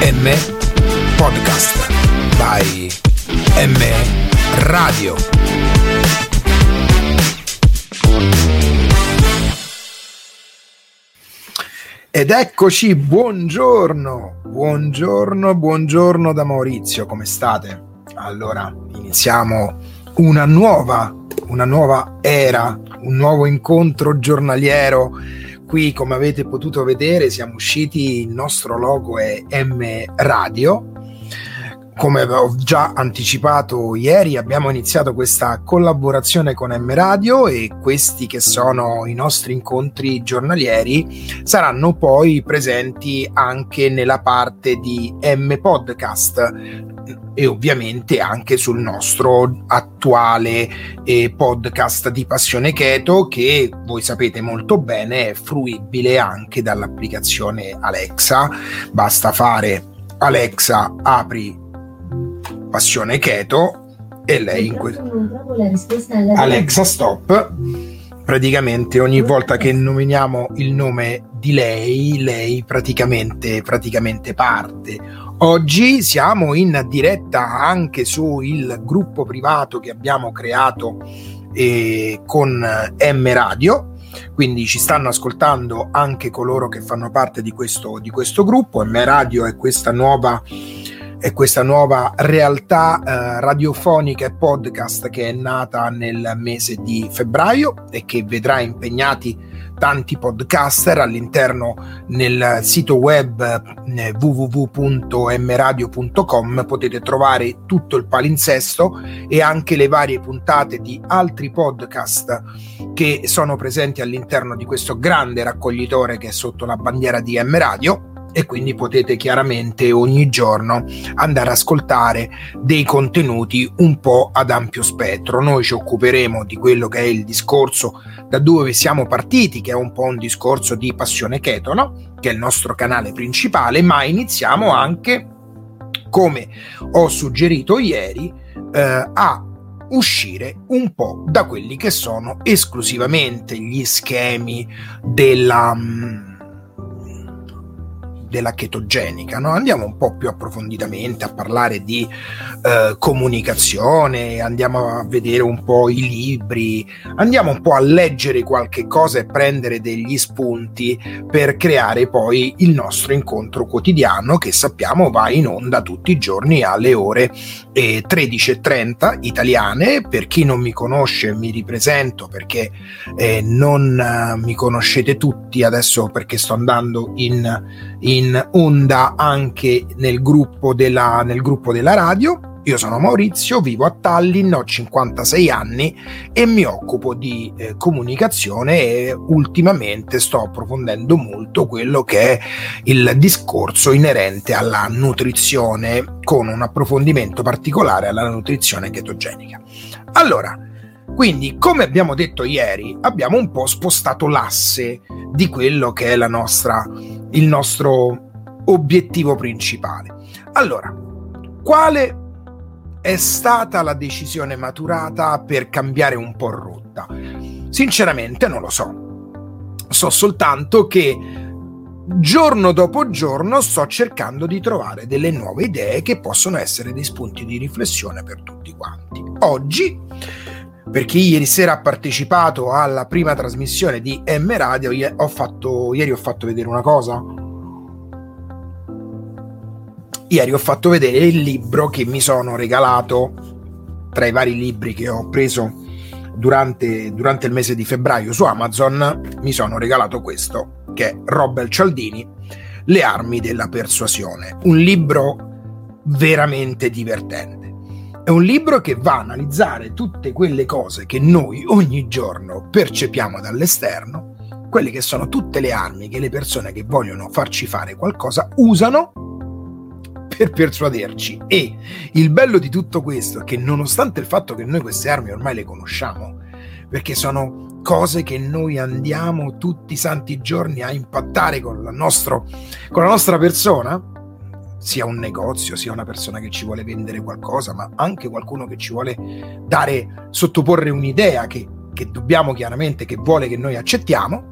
M Podcast by M Radio. Ed eccoci, buongiorno, buongiorno, buongiorno da Maurizio, come state? Allora, iniziamo una nuova, una nuova era, un nuovo incontro giornaliero qui come avete potuto vedere siamo usciti il nostro logo è M Radio come ho già anticipato ieri abbiamo iniziato questa collaborazione con M Radio e questi che sono i nostri incontri giornalieri saranno poi presenti anche nella parte di M Podcast e ovviamente anche sul nostro attuale eh, podcast di Passione Keto che voi sapete molto bene è fruibile anche dall'applicazione Alexa. Basta fare Alexa apri Passione Keto e lei in que- Alexa stop praticamente ogni volta che nominiamo il nome di lei, lei praticamente, praticamente parte. Oggi siamo in diretta anche sul gruppo privato che abbiamo creato eh, con M Radio, quindi ci stanno ascoltando anche coloro che fanno parte di questo, di questo gruppo. M Radio è questa nuova è questa nuova realtà eh, radiofonica e podcast che è nata nel mese di febbraio e che vedrà impegnati tanti podcaster all'interno nel sito web eh, www.mradio.com potete trovare tutto il palinsesto e anche le varie puntate di altri podcast che sono presenti all'interno di questo grande raccoglitore che è sotto la bandiera di M Radio e quindi potete chiaramente ogni giorno andare ad ascoltare dei contenuti un po' ad ampio spettro. Noi ci occuperemo di quello che è il discorso da dove siamo partiti, che è un po' un discorso di passione keto, no? che è il nostro canale principale, ma iniziamo anche, come ho suggerito ieri, eh, a uscire un po' da quelli che sono esclusivamente gli schemi della... Della chetogenica. No? Andiamo un po' più approfonditamente a parlare di eh, comunicazione, andiamo a vedere un po' i libri, andiamo un po' a leggere qualche cosa e prendere degli spunti per creare poi il nostro incontro quotidiano che sappiamo va in onda tutti i giorni alle ore eh, 13.30 italiane. Per chi non mi conosce mi ripresento perché eh, non uh, mi conoscete tutti adesso perché sto andando in, in in onda anche nel gruppo della, nel gruppo della radio. Io sono Maurizio, vivo a Tallinn, ho 56 anni e mi occupo di eh, comunicazione e ultimamente sto approfondendo molto quello che è il discorso inerente alla nutrizione con un approfondimento particolare alla nutrizione chetogenica. Allora, quindi, come abbiamo detto ieri, abbiamo un po' spostato l'asse di quello che è la nostra il nostro obiettivo principale. Allora, quale è stata la decisione maturata per cambiare un po' rotta? Sinceramente non lo so. So soltanto che giorno dopo giorno sto cercando di trovare delle nuove idee che possono essere dei spunti di riflessione per tutti quanti. Oggi per chi ieri sera ha partecipato alla prima trasmissione di M Radio, ho fatto, ieri ho fatto vedere una cosa. Ieri ho fatto vedere il libro che mi sono regalato tra i vari libri che ho preso durante, durante il mese di febbraio su Amazon. Mi sono regalato questo, che è Robert Cialdini, Le armi della persuasione. Un libro veramente divertente è un libro che va a analizzare tutte quelle cose che noi ogni giorno percepiamo dall'esterno, quelle che sono tutte le armi che le persone che vogliono farci fare qualcosa usano per persuaderci. E il bello di tutto questo è che nonostante il fatto che noi queste armi ormai le conosciamo, perché sono cose che noi andiamo tutti i santi giorni a impattare con la, nostro, con la nostra persona, sia un negozio, sia una persona che ci vuole vendere qualcosa, ma anche qualcuno che ci vuole dare, sottoporre un'idea che, che dobbiamo chiaramente, che vuole che noi accettiamo,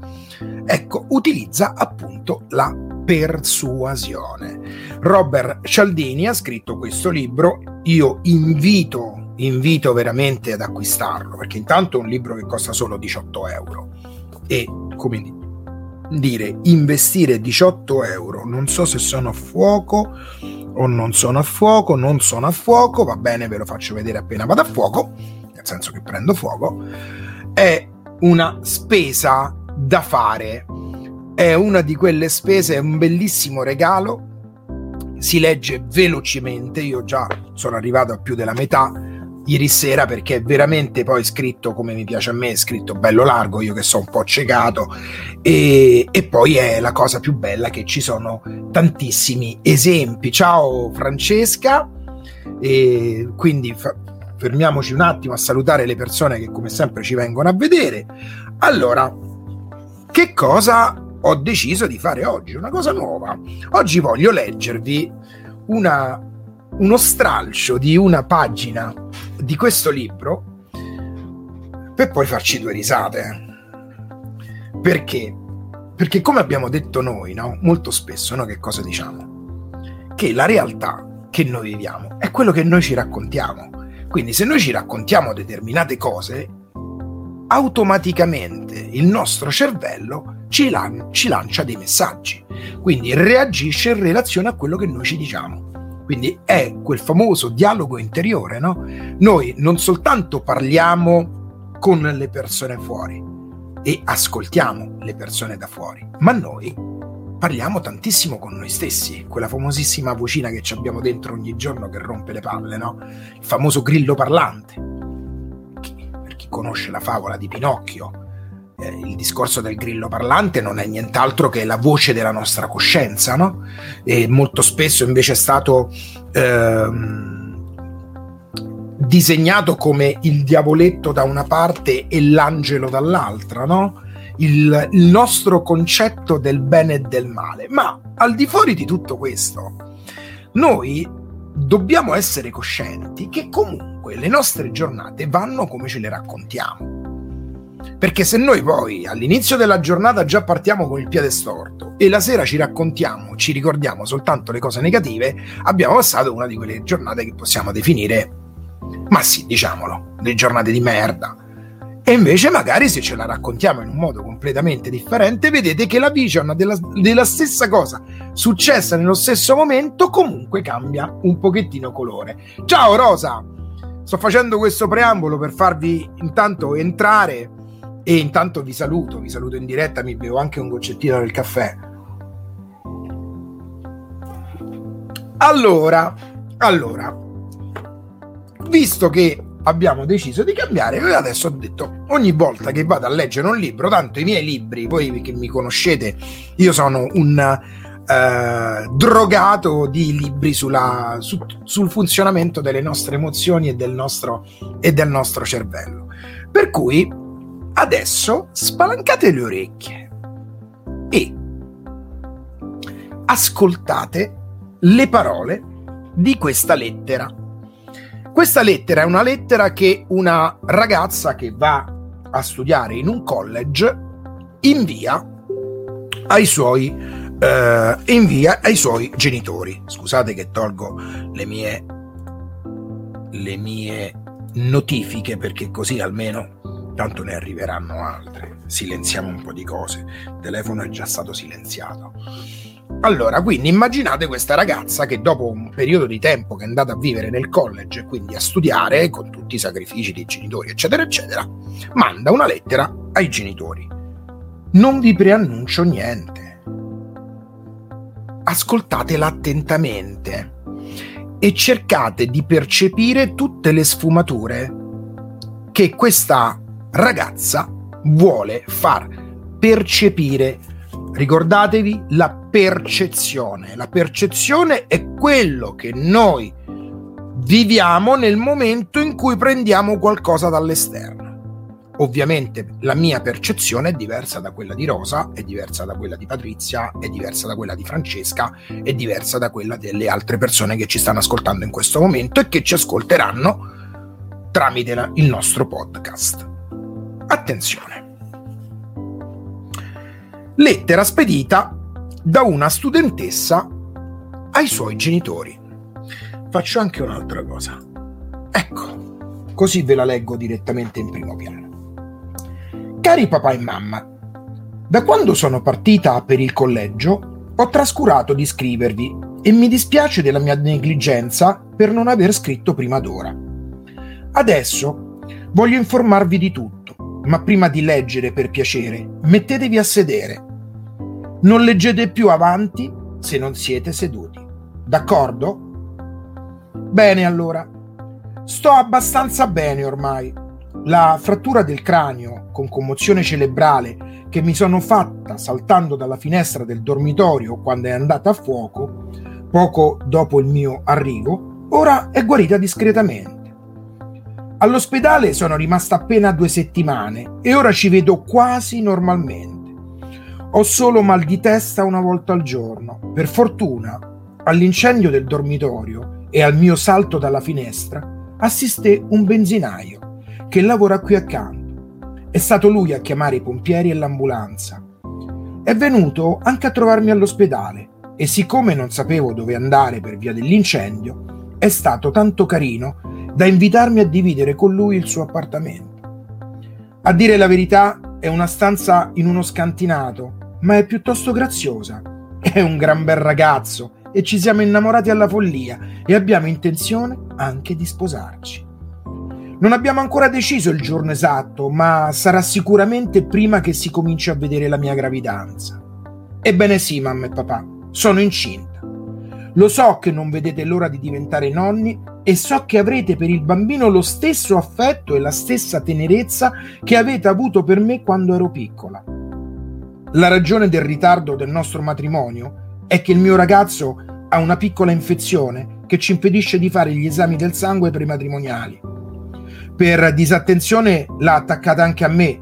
ecco, utilizza appunto la persuasione. Robert Cialdini ha scritto questo libro, io invito, invito veramente ad acquistarlo, perché intanto è un libro che costa solo 18 euro e come dire investire 18 euro, non so se sono a fuoco o non sono a fuoco, non sono a fuoco, va bene, ve lo faccio vedere appena vado a fuoco, nel senso che prendo fuoco, è una spesa da fare. È una di quelle spese, è un bellissimo regalo, si legge velocemente, io già sono arrivato a più della metà ieri sera perché è veramente poi scritto come mi piace a me, è scritto bello largo, io che sono un po' ciecato e, e poi è la cosa più bella che ci sono tantissimi esempi. Ciao Francesca, e quindi fa, fermiamoci un attimo a salutare le persone che come sempre ci vengono a vedere. Allora, che cosa ho deciso di fare oggi, una cosa nuova. Oggi voglio leggervi una, uno stralcio di una pagina di questo libro per poi farci due risate. Perché? Perché come abbiamo detto noi, no? molto spesso, no? che cosa diciamo? Che la realtà che noi viviamo è quello che noi ci raccontiamo. Quindi se noi ci raccontiamo determinate cose, automaticamente il nostro cervello ci, lan- ci lancia dei messaggi, quindi reagisce in relazione a quello che noi ci diciamo. Quindi è quel famoso dialogo interiore, no? Noi non soltanto parliamo con le persone fuori e ascoltiamo le persone da fuori, ma noi parliamo tantissimo con noi stessi, quella famosissima vocina che abbiamo dentro ogni giorno che rompe le palle, no? Il famoso grillo parlante. Per chi conosce la favola di Pinocchio, eh, il discorso del grillo parlante non è nient'altro che la voce della nostra coscienza, no? E molto spesso invece è stato ehm, disegnato come il diavoletto da una parte e l'angelo dall'altra, no? Il, il nostro concetto del bene e del male. Ma al di fuori di tutto questo, noi dobbiamo essere coscienti che comunque le nostre giornate vanno come ce le raccontiamo perché se noi poi all'inizio della giornata già partiamo con il piede storto e la sera ci raccontiamo, ci ricordiamo soltanto le cose negative, abbiamo passato una di quelle giornate che possiamo definire, ma sì, diciamolo, le giornate di merda. E invece magari se ce la raccontiamo in un modo completamente differente, vedete che la vision della, della stessa cosa successa nello stesso momento comunque cambia un pochettino colore. Ciao Rosa! Sto facendo questo preambolo per farvi intanto entrare e intanto vi saluto, vi saluto in diretta, mi bevo anche un goccettino del caffè. Allora, allora, visto che abbiamo deciso di cambiare, io adesso ho detto ogni volta che vado a leggere un libro, tanto i miei libri, voi che mi conoscete, io sono un eh, drogato di libri sulla, su, sul funzionamento delle nostre emozioni e del nostro, e del nostro cervello. Per cui Adesso spalancate le orecchie e ascoltate le parole di questa lettera. Questa lettera è una lettera che una ragazza che va a studiare in un college invia ai suoi, eh, invia ai suoi genitori. Scusate che tolgo le mie, le mie notifiche perché così almeno tanto ne arriveranno altre. Silenziamo un po' di cose. Il telefono è già stato silenziato. Allora, quindi immaginate questa ragazza che dopo un periodo di tempo che è andata a vivere nel college, quindi a studiare con tutti i sacrifici dei genitori, eccetera, eccetera, manda una lettera ai genitori. Non vi preannuncio niente. Ascoltatela attentamente e cercate di percepire tutte le sfumature che questa ragazza vuole far percepire. Ricordatevi la percezione. La percezione è quello che noi viviamo nel momento in cui prendiamo qualcosa dall'esterno. Ovviamente la mia percezione è diversa da quella di Rosa, è diversa da quella di Patrizia, è diversa da quella di Francesca, è diversa da quella delle altre persone che ci stanno ascoltando in questo momento e che ci ascolteranno tramite il nostro podcast. Attenzione. Lettera spedita da una studentessa ai suoi genitori. Faccio anche un'altra cosa. Ecco, così ve la leggo direttamente in primo piano. Cari papà e mamma, da quando sono partita per il collegio ho trascurato di scrivervi e mi dispiace della mia negligenza per non aver scritto prima d'ora. Adesso voglio informarvi di tutto, ma prima di leggere per piacere, mettetevi a sedere. Non leggete più avanti se non siete seduti. D'accordo? Bene allora. Sto abbastanza bene ormai. La frattura del cranio con commozione cerebrale che mi sono fatta saltando dalla finestra del dormitorio quando è andata a fuoco, poco dopo il mio arrivo, ora è guarita discretamente. All'ospedale sono rimasta appena due settimane e ora ci vedo quasi normalmente. Ho solo mal di testa una volta al giorno. Per fortuna, all'incendio del dormitorio e al mio salto dalla finestra assiste un benzinaio che lavora qui accanto è stato lui a chiamare i pompieri e l'ambulanza. È venuto anche a trovarmi all'ospedale e siccome non sapevo dove andare per via dell'incendio, è stato tanto carino da invitarmi a dividere con lui il suo appartamento. A dire la verità, è una stanza in uno scantinato, ma è piuttosto graziosa. È un gran bel ragazzo e ci siamo innamorati alla follia e abbiamo intenzione anche di sposarci. Non abbiamo ancora deciso il giorno esatto, ma sarà sicuramente prima che si cominci a vedere la mia gravidanza. Ebbene sì, mamma e papà, sono incinta. Lo so che non vedete l'ora di diventare nonni e so che avrete per il bambino lo stesso affetto e la stessa tenerezza che avete avuto per me quando ero piccola. La ragione del ritardo del nostro matrimonio è che il mio ragazzo ha una piccola infezione che ci impedisce di fare gli esami del sangue prematrimoniali per disattenzione l'ha attaccata anche a me.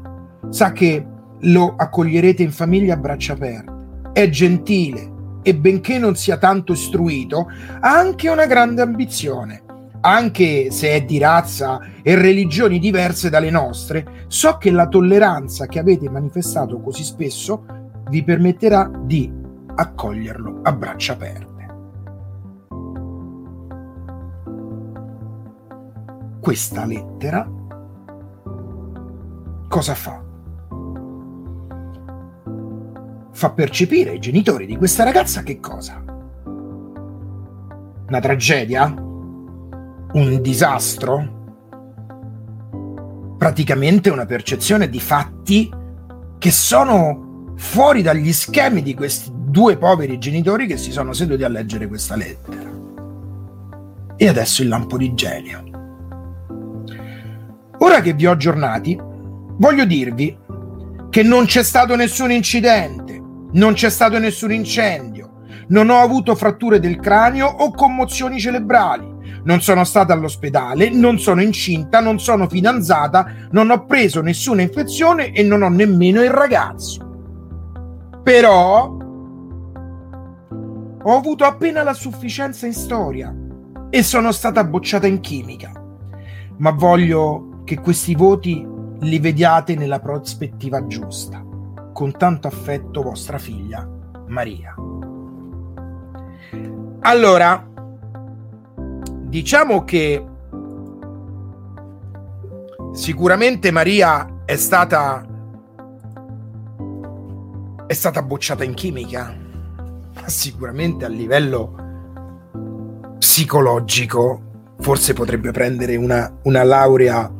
Sa che lo accoglierete in famiglia a braccia aperte. È gentile e benché non sia tanto istruito, ha anche una grande ambizione. Anche se è di razza e religioni diverse dalle nostre, so che la tolleranza che avete manifestato così spesso vi permetterà di accoglierlo a braccia aperte. questa lettera cosa fa? Fa percepire ai genitori di questa ragazza che cosa? Una tragedia? Un disastro? Praticamente una percezione di fatti che sono fuori dagli schemi di questi due poveri genitori che si sono seduti a leggere questa lettera. E adesso il lampo di genio. Ora che vi ho aggiornati, voglio dirvi che non c'è stato nessun incidente, non c'è stato nessun incendio, non ho avuto fratture del cranio o commozioni cerebrali, non sono stata all'ospedale, non sono incinta, non sono fidanzata, non ho preso nessuna infezione e non ho nemmeno il ragazzo. Però ho avuto appena la sufficienza in storia e sono stata bocciata in chimica. Ma voglio che questi voti li vediate nella prospettiva giusta. Con tanto affetto vostra figlia Maria. Allora, diciamo che sicuramente Maria è stata è stata bocciata in chimica, ma sicuramente a livello psicologico forse potrebbe prendere una, una laurea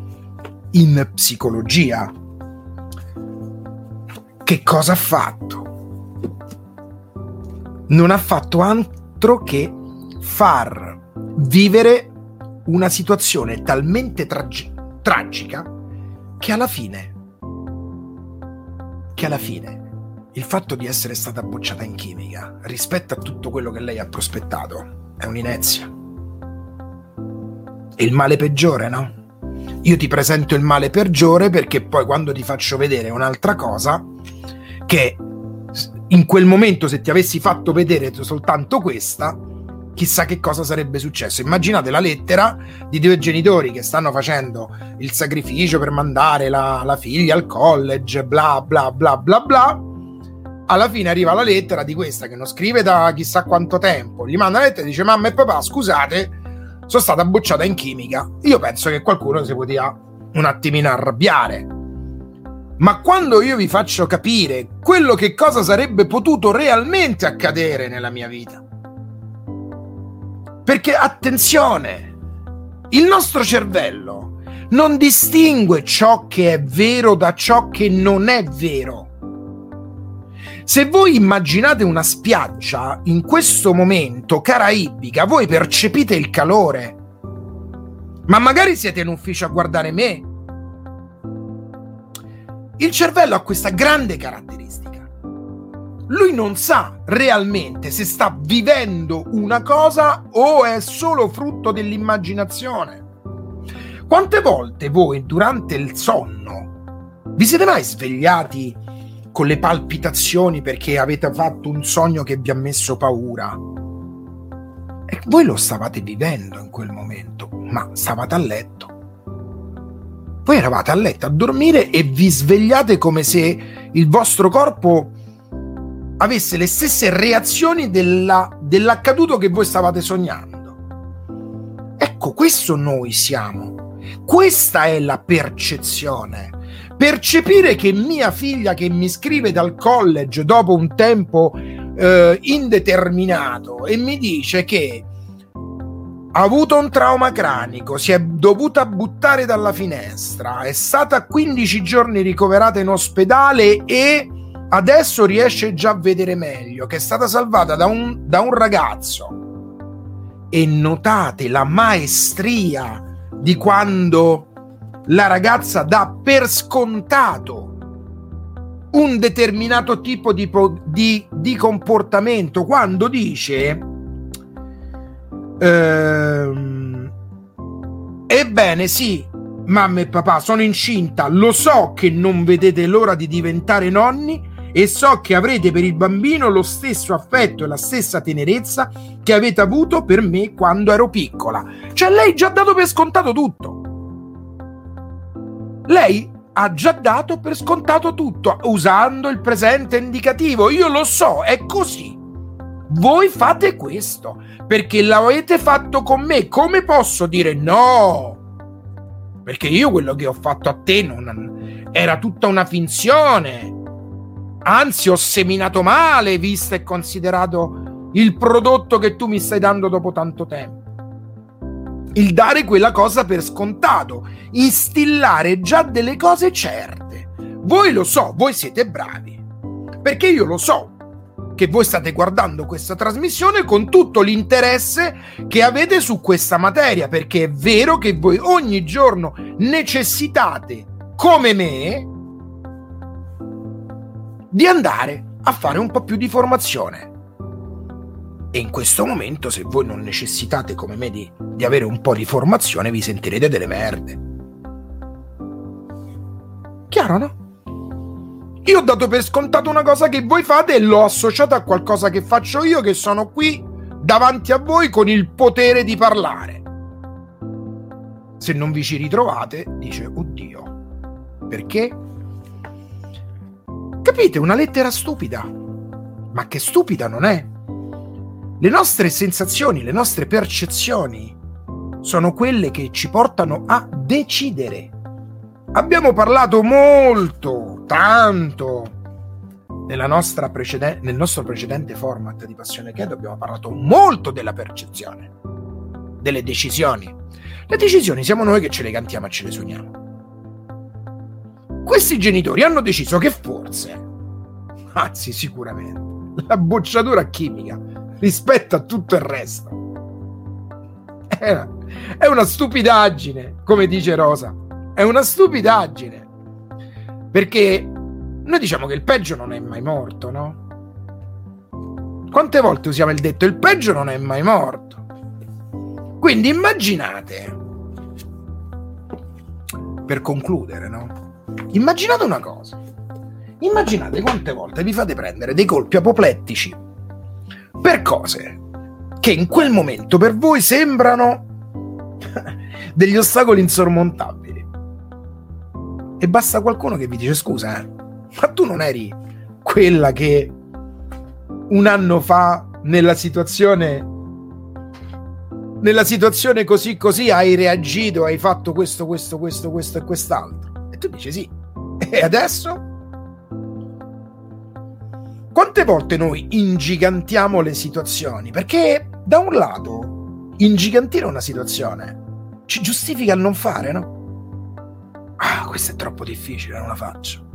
in psicologia. Che cosa ha fatto? Non ha fatto altro che far vivere una situazione talmente tragi- tragica che alla fine che alla fine il fatto di essere stata bocciata in chimica rispetto a tutto quello che lei ha prospettato è un'inezia. E il male peggiore, no? Io ti presento il male peggiore perché poi quando ti faccio vedere un'altra cosa, che in quel momento se ti avessi fatto vedere soltanto questa, chissà che cosa sarebbe successo. Immaginate la lettera di due genitori che stanno facendo il sacrificio per mandare la, la figlia al college, bla bla bla bla bla. Alla fine arriva la lettera di questa che non scrive da chissà quanto tempo. Gli manda la lettera e dice: Mamma e papà, scusate, sono stata bocciata in chimica. Io penso che qualcuno si poteva un attimino arrabbiare. Ma quando io vi faccio capire quello che cosa sarebbe potuto realmente accadere nella mia vita, perché attenzione, il nostro cervello non distingue ciò che è vero da ciò che non è vero. Se voi immaginate una spiaggia in questo momento caraibica, voi percepite il calore, ma magari siete in ufficio a guardare me. Il cervello ha questa grande caratteristica lui non sa realmente se sta vivendo una cosa o è solo frutto dell'immaginazione. Quante volte voi durante il sonno vi siete mai svegliati con le palpitazioni perché avete fatto un sogno che vi ha messo paura? E voi lo stavate vivendo in quel momento, ma stavate a letto. Voi eravate a letto a dormire e vi svegliate come se il vostro corpo avesse le stesse reazioni della, dell'accaduto che voi stavate sognando. Ecco, questo noi siamo. Questa è la percezione. Percepire che mia figlia che mi scrive dal college dopo un tempo eh, indeterminato e mi dice che ha avuto un trauma cranico, si è dovuta buttare dalla finestra, è stata 15 giorni ricoverata in ospedale e adesso riesce già a vedere meglio, che è stata salvata da un, da un ragazzo. E notate la maestria di quando la ragazza dà per scontato un determinato tipo di, di, di comportamento quando dice ehm, ebbene sì mamma e papà sono incinta lo so che non vedete l'ora di diventare nonni e so che avrete per il bambino lo stesso affetto e la stessa tenerezza che avete avuto per me quando ero piccola. Cioè lei già dato per scontato tutto. Lei ha già dato per scontato tutto usando il presente indicativo. Io lo so, è così. Voi fate questo perché l'avete fatto con me. Come posso dire no? Perché io quello che ho fatto a te non era tutta una finzione Anzi, ho seminato male, visto e considerato il prodotto che tu mi stai dando dopo tanto tempo. Il dare quella cosa per scontato, instillare già delle cose certe. Voi lo so, voi siete bravi. Perché io lo so che voi state guardando questa trasmissione con tutto l'interesse che avete su questa materia, perché è vero che voi ogni giorno necessitate, come me, di andare a fare un po' più di formazione. E in questo momento, se voi non necessitate come me di, di avere un po' di formazione, vi sentirete delle merde. Chiaro, no? Io ho dato per scontato una cosa che voi fate e l'ho associata a qualcosa che faccio io, che sono qui davanti a voi con il potere di parlare. Se non vi ci ritrovate, dice, oddio, perché? Capite? Una lettera stupida. Ma che stupida non è. Le nostre sensazioni, le nostre percezioni sono quelle che ci portano a decidere. Abbiamo parlato molto, tanto, preceden- nel nostro precedente format di Passione Chiedo abbiamo parlato molto della percezione, delle decisioni. Le decisioni siamo noi che ce le cantiamo e ce le sogniamo. Questi genitori hanno deciso che forse, anzi sicuramente, la bocciatura chimica rispetto a tutto il resto è una stupidaggine, come dice Rosa. È una stupidaggine. Perché noi diciamo che il peggio non è mai morto, no? Quante volte usiamo il detto il peggio non è mai morto? Quindi immaginate, per concludere, no? Immaginate una cosa. Immaginate quante volte vi fate prendere dei colpi apoplettici per cose che in quel momento per voi sembrano degli ostacoli insormontabili. E basta qualcuno che vi dice scusa, eh, ma tu non eri quella che un anno fa nella situazione nella situazione così così hai reagito, hai fatto questo, questo, questo, questo e quest'altro. E tu dici sì. E adesso? Quante volte noi ingigantiamo le situazioni? Perché da un lato, ingigantire una situazione ci giustifica il non fare, no? Questo è troppo difficile, non la faccio.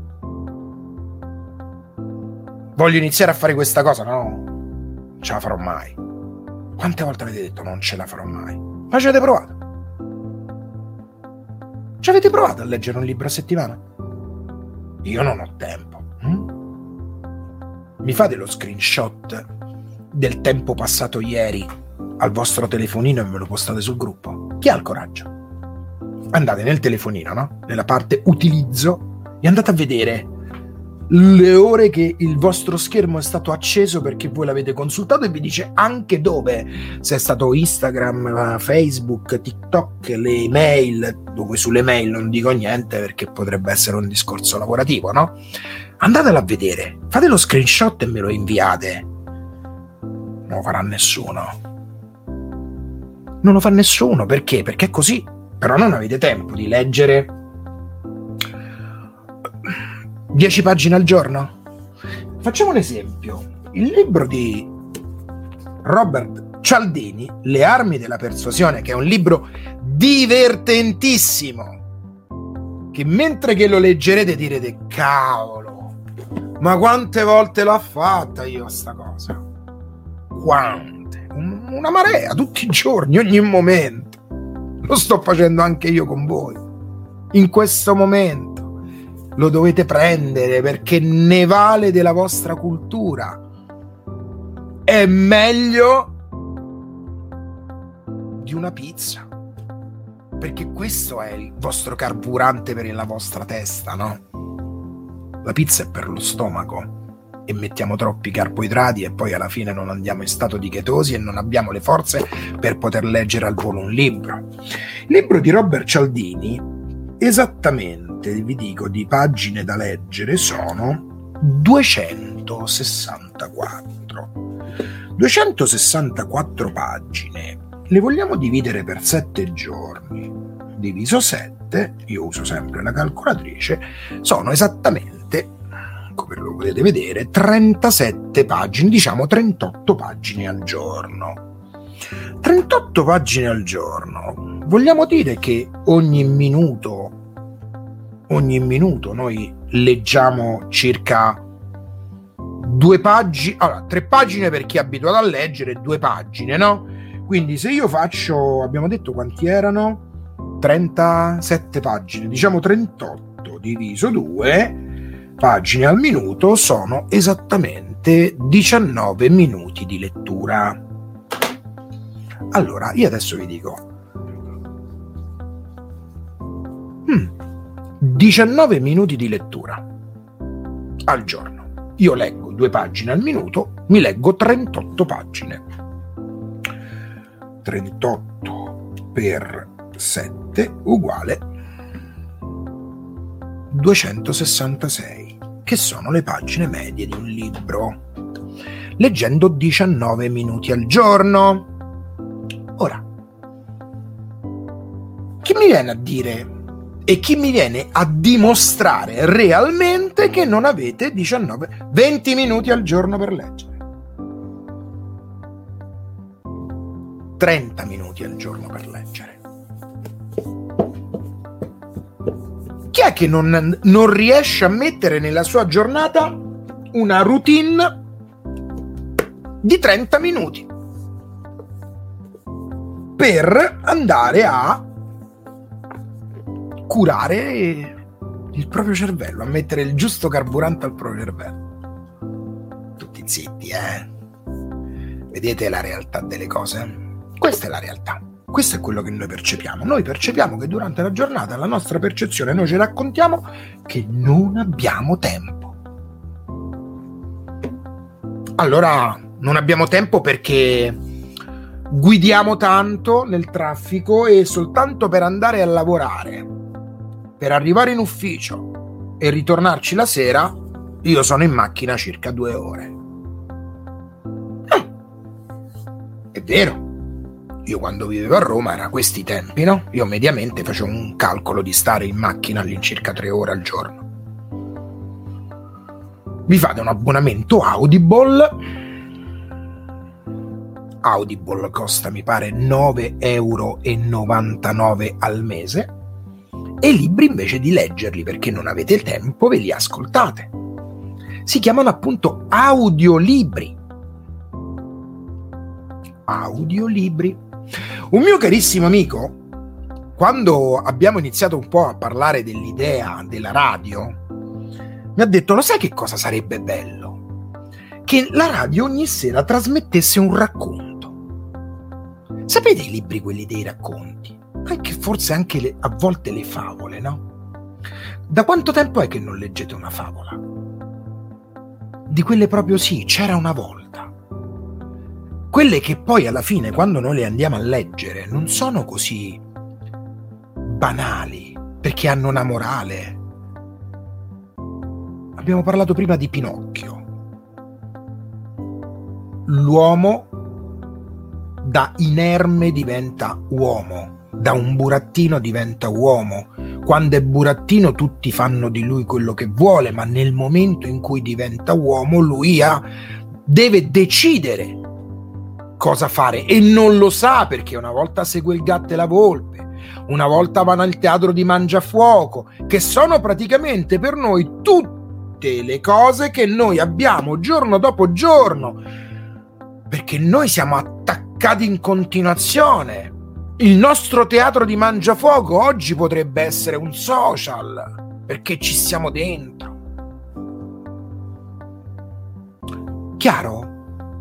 Voglio iniziare a fare questa cosa, no? Non ce la farò mai. Quante volte avete detto non ce la farò mai? Ma ci avete provato? Ci avete provato a leggere un libro a settimana? Io non ho tempo. Hm? Mi fate lo screenshot del tempo passato ieri al vostro telefonino e me lo postate sul gruppo? Chi ha il coraggio? Andate nel telefonino, no? Nella parte utilizzo e andate a vedere le ore che il vostro schermo è stato acceso perché voi l'avete consultato e vi dice anche dove, se è stato Instagram, Facebook, TikTok, le email, dove sulle mail non dico niente perché potrebbe essere un discorso lavorativo, no? Andatelo a vedere, fate lo screenshot e me lo inviate. Non lo farà nessuno. Non lo fa nessuno perché? Perché è così. Però non avete tempo di leggere 10 pagine al giorno? Facciamo un esempio. Il libro di Robert Cialdini, Le armi della persuasione, che è un libro divertentissimo, che mentre che lo leggerete direte, cavolo, ma quante volte l'ho fatta io sta cosa? Quante? Una marea, tutti i giorni, ogni momento. Lo sto facendo anche io con voi. In questo momento lo dovete prendere perché ne vale della vostra cultura. È meglio di una pizza. Perché questo è il vostro carburante per la vostra testa, no? La pizza è per lo stomaco e mettiamo troppi carboidrati e poi alla fine non andiamo in stato di chetosi e non abbiamo le forze per poter leggere al volo un libro. Il libro di Robert Cialdini, esattamente vi dico di pagine da leggere sono 264. 264 pagine le vogliamo dividere per 7 giorni. Diviso 7, io uso sempre la calcolatrice, sono esattamente, come lo potete vedere, 37 pagine, diciamo 38 pagine al giorno. 38 pagine al giorno. Vogliamo dire che ogni minuto ogni minuto noi leggiamo circa due pagine, allora tre pagine per chi è abituato a leggere, due pagine, no? Quindi se io faccio, abbiamo detto quanti erano? 37 pagine, diciamo 38 diviso 2 pagine al minuto sono esattamente 19 minuti di lettura. Allora, io adesso vi dico. Hmm, 19 minuti di lettura al giorno. Io leggo due pagine al minuto, mi leggo 38 pagine. 38 per 7 uguale 266, che sono le pagine medie di un libro, leggendo 19 minuti al giorno. Ora, chi mi viene a dire e chi mi viene a dimostrare realmente che non avete 19, 20 minuti al giorno per leggere. 30 minuti al giorno per leggere. Chi è che non, non riesce a mettere nella sua giornata una routine di 30 minuti? per andare a curare il proprio cervello, a mettere il giusto carburante al proprio cervello. Tutti zitti, eh? Vedete la realtà delle cose? Questa è la realtà. Questo è quello che noi percepiamo. Noi percepiamo che durante la giornata, la nostra percezione, noi ci raccontiamo che non abbiamo tempo. Allora, non abbiamo tempo perché guidiamo tanto nel traffico e soltanto per andare a lavorare, per arrivare in ufficio e ritornarci la sera, io sono in macchina circa due ore. È vero. Io quando vivevo a Roma era questi tempi, no? Io mediamente facevo un calcolo di stare in macchina all'incirca tre ore al giorno. Vi fate un abbonamento Audible. Audible costa, mi pare, 9,99 euro al mese. E libri invece di leggerli perché non avete il tempo, ve li ascoltate. Si chiamano appunto audiolibri audiolibri. Un mio carissimo amico, quando abbiamo iniziato un po' a parlare dell'idea della radio, mi ha detto: Lo sai che cosa sarebbe bello? Che la radio ogni sera trasmettesse un racconto. Sapete i libri, quelli dei racconti? Anche forse anche le, a volte le favole, no? Da quanto tempo è che non leggete una favola? Di quelle proprio sì, c'era una volta quelle che poi alla fine, quando noi le andiamo a leggere, non sono così banali, perché hanno una morale. Abbiamo parlato prima di Pinocchio. L'uomo da inerme diventa uomo, da un burattino diventa uomo. Quando è burattino tutti fanno di lui quello che vuole, ma nel momento in cui diventa uomo lui ha, deve decidere cosa fare e non lo sa perché una volta segue il gatto e la volpe, una volta vanno al teatro di Mangiafuoco, che sono praticamente per noi tutte le cose che noi abbiamo giorno dopo giorno, perché noi siamo attaccati in continuazione. Il nostro teatro di Mangiafuoco oggi potrebbe essere un social, perché ci siamo dentro. Chiaro?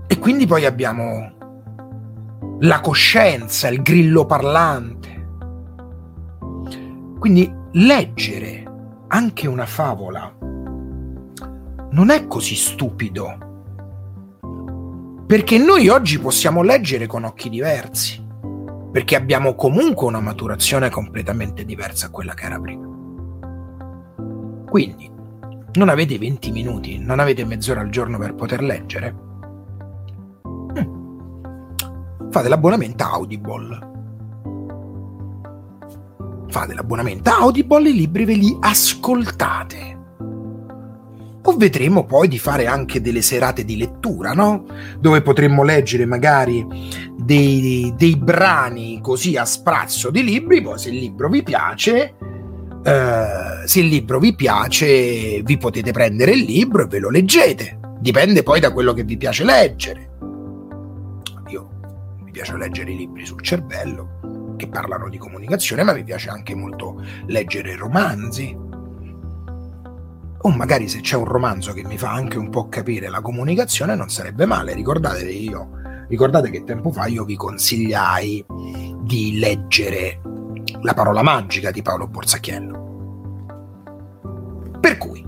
E quindi poi abbiamo la coscienza, il grillo parlante. Quindi leggere anche una favola non è così stupido, perché noi oggi possiamo leggere con occhi diversi, perché abbiamo comunque una maturazione completamente diversa a quella che era prima. Quindi, non avete 20 minuti, non avete mezz'ora al giorno per poter leggere? Fate l'abbonamento Audible. Fate l'abbonamento Audible e i libri ve li ascoltate. O vedremo poi di fare anche delle serate di lettura, no? Dove potremmo leggere magari dei, dei brani così a sprazzo di libri, poi se il libro vi piace, Uh, se il libro vi piace, vi potete prendere il libro e ve lo leggete. Dipende poi da quello che vi piace leggere piace leggere i libri sul cervello che parlano di comunicazione, ma mi piace anche molto leggere romanzi. O magari se c'è un romanzo che mi fa anche un po' capire la comunicazione, non sarebbe male. Ricordate che io, ricordate che tempo fa io vi consigliai di leggere La parola magica di Paolo Borsacchiello. Per cui,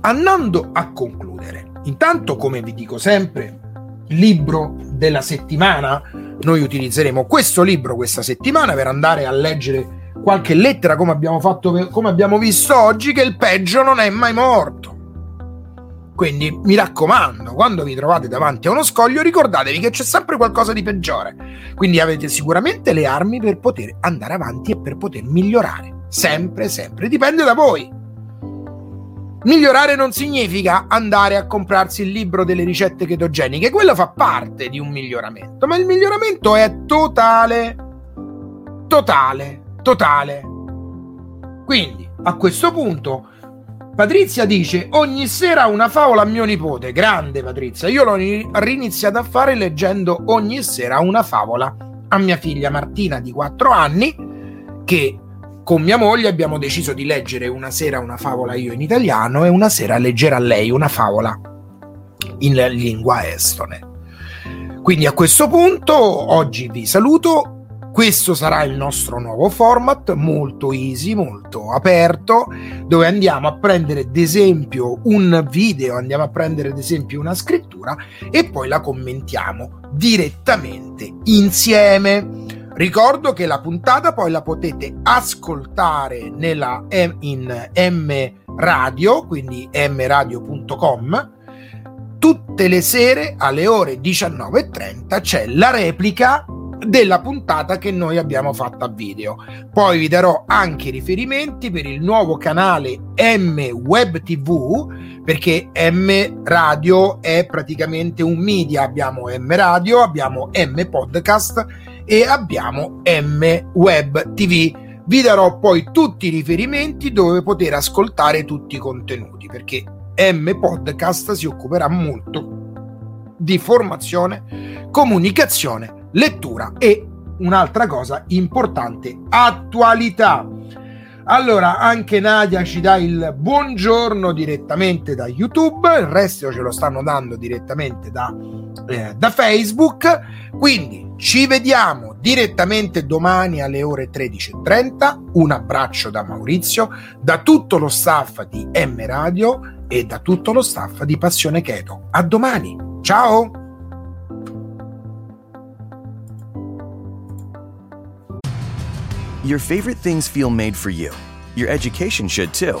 andando a concludere, intanto come vi dico sempre, libro della settimana. Noi utilizzeremo questo libro questa settimana per andare a leggere qualche lettera come abbiamo fatto come abbiamo visto oggi che il peggio non è mai morto. Quindi mi raccomando, quando vi trovate davanti a uno scoglio, ricordatevi che c'è sempre qualcosa di peggiore. Quindi avete sicuramente le armi per poter andare avanti e per poter migliorare. Sempre, sempre. Dipende da voi. Migliorare non significa andare a comprarsi il libro delle ricette ketogeniche, quello fa parte di un miglioramento, ma il miglioramento è totale, totale, totale. Quindi, a questo punto, Patrizia dice ogni sera una favola a mio nipote, grande Patrizia, io l'ho riniziato a fare leggendo ogni sera una favola a mia figlia Martina di 4 anni che con mia moglie abbiamo deciso di leggere una sera una favola io in italiano e una sera leggere a lei una favola in lingua estone. Quindi a questo punto oggi vi saluto. Questo sarà il nostro nuovo format, molto easy, molto aperto, dove andiamo a prendere ad esempio un video, andiamo a prendere ad esempio una scrittura e poi la commentiamo direttamente insieme. Ricordo che la puntata poi la potete ascoltare nella in M Radio, quindi mradio.com. Tutte le sere alle ore 19.30 c'è la replica della puntata che noi abbiamo fatto a video. Poi vi darò anche riferimenti per il nuovo canale M Web TV perché M Radio è praticamente un media, abbiamo M Radio, abbiamo M Podcast e abbiamo M Web TV. Vi darò poi tutti i riferimenti dove poter ascoltare tutti i contenuti perché M Podcast si occuperà molto di formazione, comunicazione, lettura e un'altra cosa importante, attualità. Allora, anche Nadia ci dà il buongiorno direttamente da YouTube, il resto ce lo stanno dando direttamente da, eh, da Facebook. Quindi ci vediamo direttamente domani alle ore 13.30. Un abbraccio da Maurizio, da tutto lo staff di M Radio e da tutto lo staff di Passione Keto. A domani, ciao! Your favorite things feel made for you. Your education should too.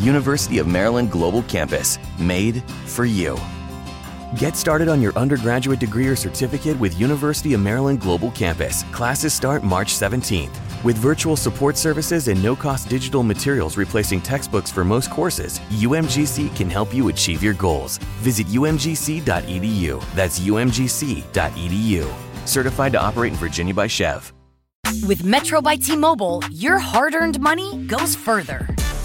University of Maryland Global Campus, made for you. Get started on your undergraduate degree or certificate with University of Maryland Global Campus. Classes start March 17th. With virtual support services and no cost digital materials replacing textbooks for most courses, UMGC can help you achieve your goals. Visit umgc.edu. That's umgc.edu. Certified to operate in Virginia by Chev. With Metro by T Mobile, your hard earned money goes further.